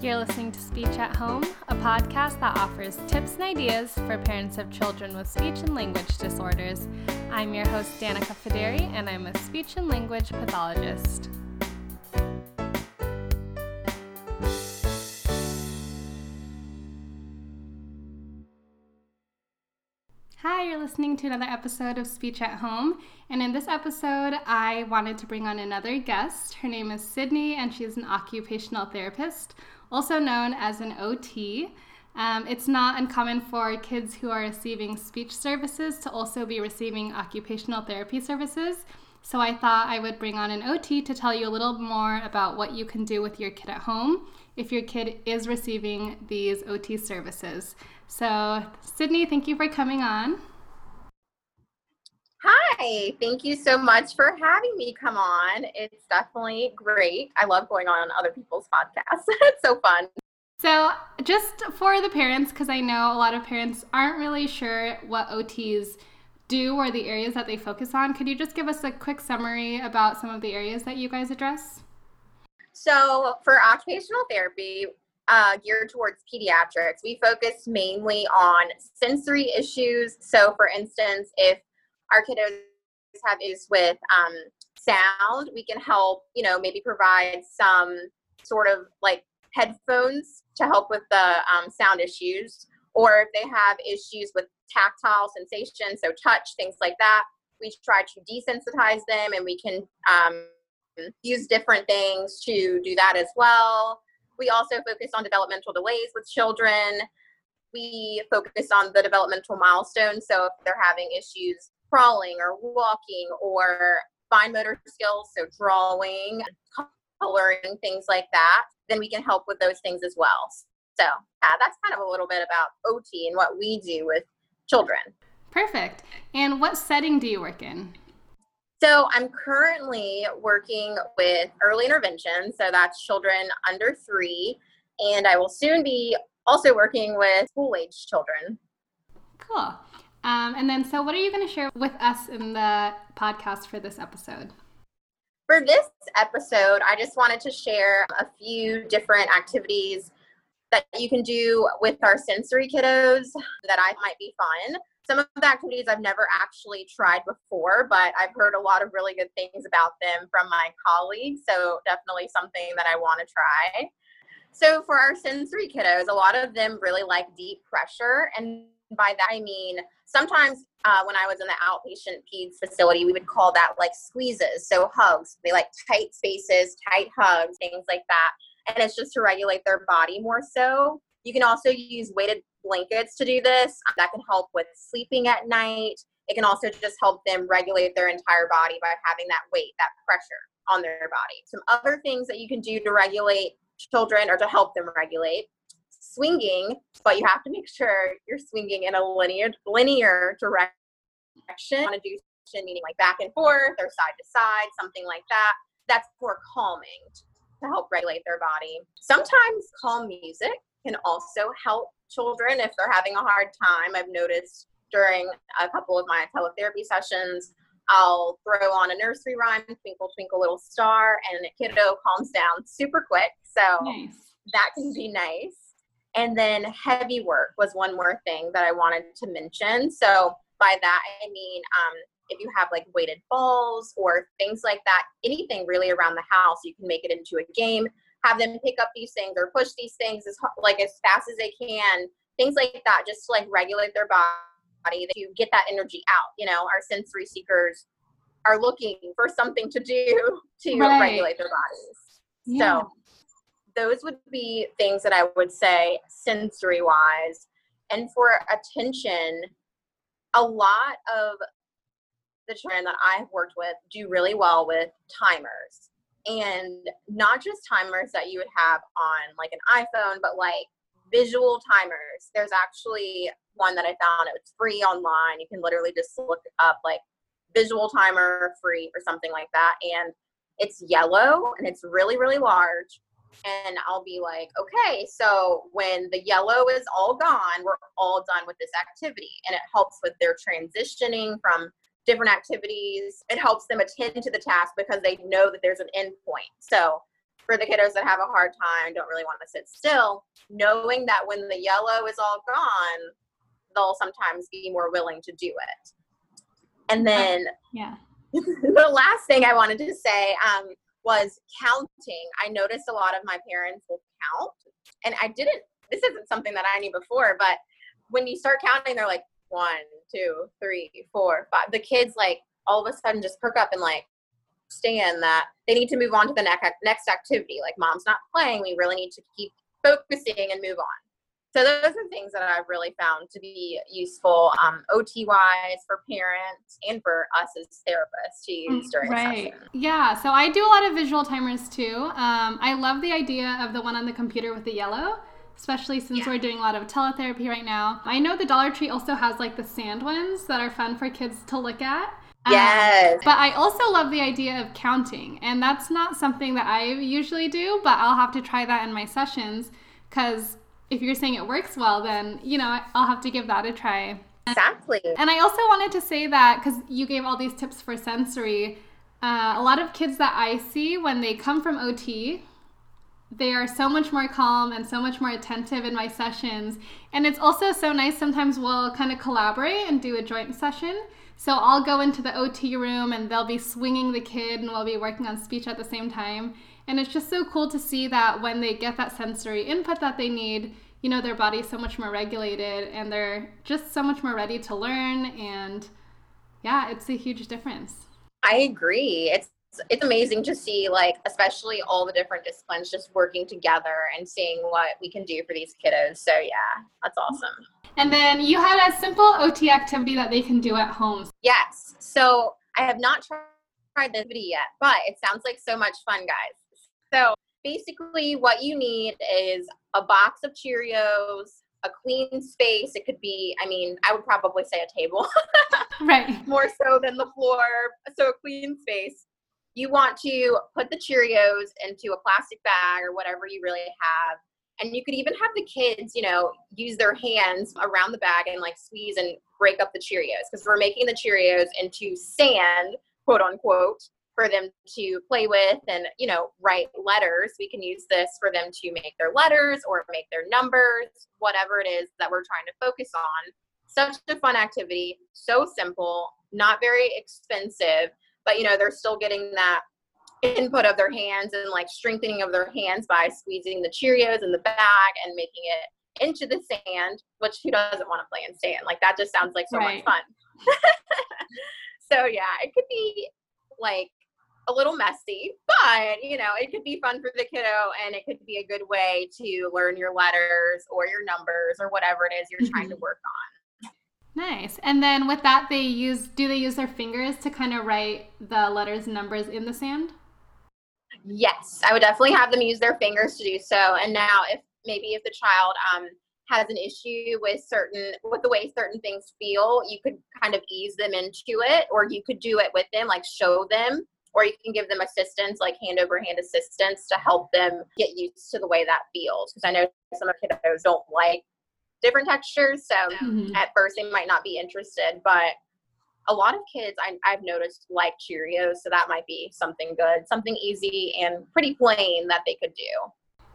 You're listening to Speech at Home, a podcast that offers tips and ideas for parents of children with speech and language disorders. I'm your host, Danica Federi, and I'm a speech and language pathologist. Hi, you're listening to another episode of Speech at Home. And in this episode, I wanted to bring on another guest. Her name is Sydney, and she's an occupational therapist, also known as an OT. Um, it's not uncommon for kids who are receiving speech services to also be receiving occupational therapy services. So I thought I would bring on an OT to tell you a little more about what you can do with your kid at home if your kid is receiving these OT services. So, Sydney, thank you for coming on. Hi, thank you so much for having me come on. It's definitely great. I love going on other people's podcasts. it's so fun. So, just for the parents, because I know a lot of parents aren't really sure what OTs do or the areas that they focus on, could you just give us a quick summary about some of the areas that you guys address? So, for occupational therapy, uh, geared towards pediatrics, we focus mainly on sensory issues. So, for instance, if our kiddos have issues with um, sound, we can help, you know, maybe provide some sort of like headphones to help with the um, sound issues. Or if they have issues with tactile sensation, so touch, things like that, we try to desensitize them and we can um, use different things to do that as well. We also focus on developmental delays with children. We focus on the developmental milestones. So if they're having issues crawling or walking or fine motor skills, so drawing, coloring, things like that, then we can help with those things as well. So yeah, that's kind of a little bit about OT and what we do with children. Perfect. And what setting do you work in? So I'm currently working with early intervention. So that's children under three. And I will soon be also working with school age children. Cool. Um, and then, so what are you going to share with us in the podcast for this episode? For this episode, I just wanted to share a few different activities that you can do with our sensory kiddos that I might be fun some of the activities I've never actually tried before, but I've heard a lot of really good things about them from my colleagues. So definitely something that I want to try. So for our sensory kiddos, a lot of them really like deep pressure. And by that, I mean, sometimes uh, when I was in the outpatient peds facility, we would call that like squeezes. So hugs, they like tight spaces, tight hugs, things like that. And it's just to regulate their body more so. You can also use weighted blankets to do this. That can help with sleeping at night. It can also just help them regulate their entire body by having that weight, that pressure on their body. Some other things that you can do to regulate children or to help them regulate swinging, but you have to make sure you're swinging in a linear linear direction. Want to do meaning like back and forth or side to side, something like that. That's more calming to help regulate their body. Sometimes calm music can also help children if they're having a hard time. I've noticed during a couple of my teletherapy sessions, I'll throw on a nursery rhyme, Twinkle, Twinkle, Little Star, and a kiddo calms down super quick. So nice. that can be nice. And then heavy work was one more thing that I wanted to mention. So by that, I mean, um, if you have like weighted balls or things like that, anything really around the house, you can make it into a game. Have them pick up these things or push these things as like as fast as they can. Things like that just to like regulate their body to get that energy out you know? Our sensory seekers are looking for something to do to right. regulate their bodies. Yeah. so those would be things that i would say sensory wise and for attention a lot of the children that i've worked with do really well with timers and not just timers that you would have on like an iPhone, but like visual timers. There's actually one that I found. It's free online. You can literally just look up like visual timer free or something like that. And it's yellow and it's really, really large. And I'll be like, okay, so when the yellow is all gone, we're all done with this activity. And it helps with their transitioning from different activities. It helps them attend to the task because they know that there's an end point. So for the kiddos that have a hard time, don't really want to sit still, knowing that when the yellow is all gone, they'll sometimes be more willing to do it. And then, yeah, the last thing I wanted to say um, was counting. I noticed a lot of my parents will count, and I didn't. This isn't something that I knew before, but when you start counting, they're like one, two, three, four, five. The kids like all of a sudden just perk up and like understand that they need to move on to the next next activity. Like mom's not playing, we really need to keep focusing and move on. So those are things that I've really found to be useful, um, OT wise for parents and for us as therapists to use mm, during right. session. Yeah, so I do a lot of visual timers too. Um, I love the idea of the one on the computer with the yellow especially since yeah. we're doing a lot of teletherapy right now. I know the Dollar Tree also has like the sand ones that are fun for kids to look at. Um, yes. Um, but I also love the idea of counting, and that's not something that I usually do, but I'll have to try that in my sessions because if you're saying it works well, then, you know, I'll have to give that a try. Exactly. And I also wanted to say that because you gave all these tips for sensory, uh, a lot of kids that I see when they come from OT, they are so much more calm and so much more attentive in my sessions. And it's also so nice sometimes we'll kind of collaborate and do a joint session. So I'll go into the OT room and they'll be swinging the kid and we'll be working on speech at the same time. And it's just so cool to see that when they get that sensory input that they need, you know, their body's so much more regulated and they're just so much more ready to learn. And yeah, it's a huge difference. I agree. It's it's amazing to see like especially all the different disciplines just working together and seeing what we can do for these kiddos so yeah that's awesome and then you had a simple ot activity that they can do at home yes so i have not tried this video yet but it sounds like so much fun guys so basically, what you need is a box of Cheerios, a clean space. It could be, I mean, I would probably say a table. right. More so than the floor. So a clean space. You want to put the Cheerios into a plastic bag or whatever you really have. And you could even have the kids, you know, use their hands around the bag and like squeeze and break up the Cheerios. Because we're making the Cheerios into sand, quote unquote for them to play with and you know write letters. We can use this for them to make their letters or make their numbers whatever it is that we're trying to focus on. Such a fun activity so simple not very expensive but you know they're still getting that input of their hands and like strengthening of their hands by squeezing the cheerios in the bag and making it into the sand which who doesn't want to play in sand like that just sounds like so right. much fun so yeah it could be like a little messy, but you know, it could be fun for the kiddo and it could be a good way to learn your letters or your numbers or whatever it is you're trying to mm-hmm. work on. Nice. And then with that they use do they use their fingers to kind of write the letters and numbers in the sand? Yes, I would definitely have them use their fingers to do so. And now if maybe if the child um has an issue with certain with the way certain things feel you could kind of ease them into it or you could do it with them like show them or you can give them assistance, like hand over hand assistance to help them get used to the way that feels. Because I know some of kiddos don't like different textures. So mm-hmm. at first they might not be interested, but a lot of kids I, I've noticed like Cheerios. So that might be something good, something easy and pretty plain that they could do.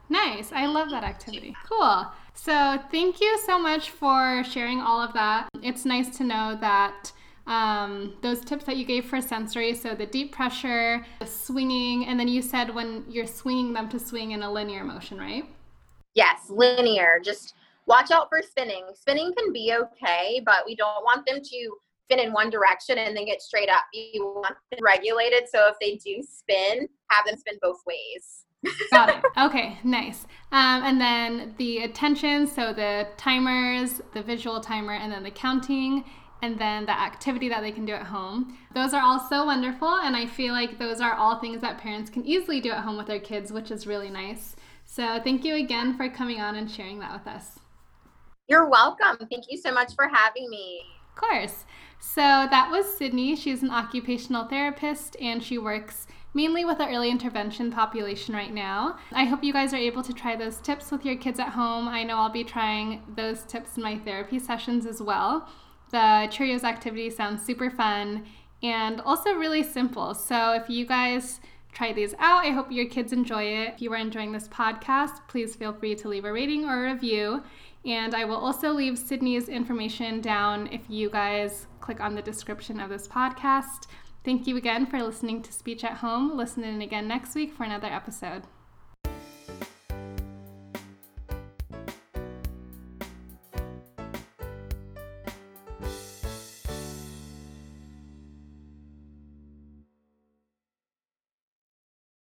Nice. I love that activity. Cool. So, thank you so much for sharing all of that. It's nice to know that um, those tips that you gave for sensory so the deep pressure the swinging and then you said when you're swinging them to swing in a linear motion right yes linear just watch out for spinning spinning can be okay but we don't want them to spin in one direction and then get straight up you want them regulated so if they do spin have them spin both ways Got it. Okay, nice. Um, and then the attention, so the timers, the visual timer, and then the counting and then the activity that they can do at home. Those are all so wonderful, and I feel like those are all things that parents can easily do at home with their kids, which is really nice. So, thank you again for coming on and sharing that with us. You're welcome. Thank you so much for having me. Of course. So, that was Sydney. She's an occupational therapist and she works mainly with the early intervention population right now. I hope you guys are able to try those tips with your kids at home. I know I'll be trying those tips in my therapy sessions as well. The Cheerios activity sounds super fun and also really simple. So if you guys try these out. I hope your kids enjoy it. If you are enjoying this podcast, please feel free to leave a rating or a review. And I will also leave Sydney's information down if you guys click on the description of this podcast. Thank you again for listening to Speech at Home. Listen in again next week for another episode.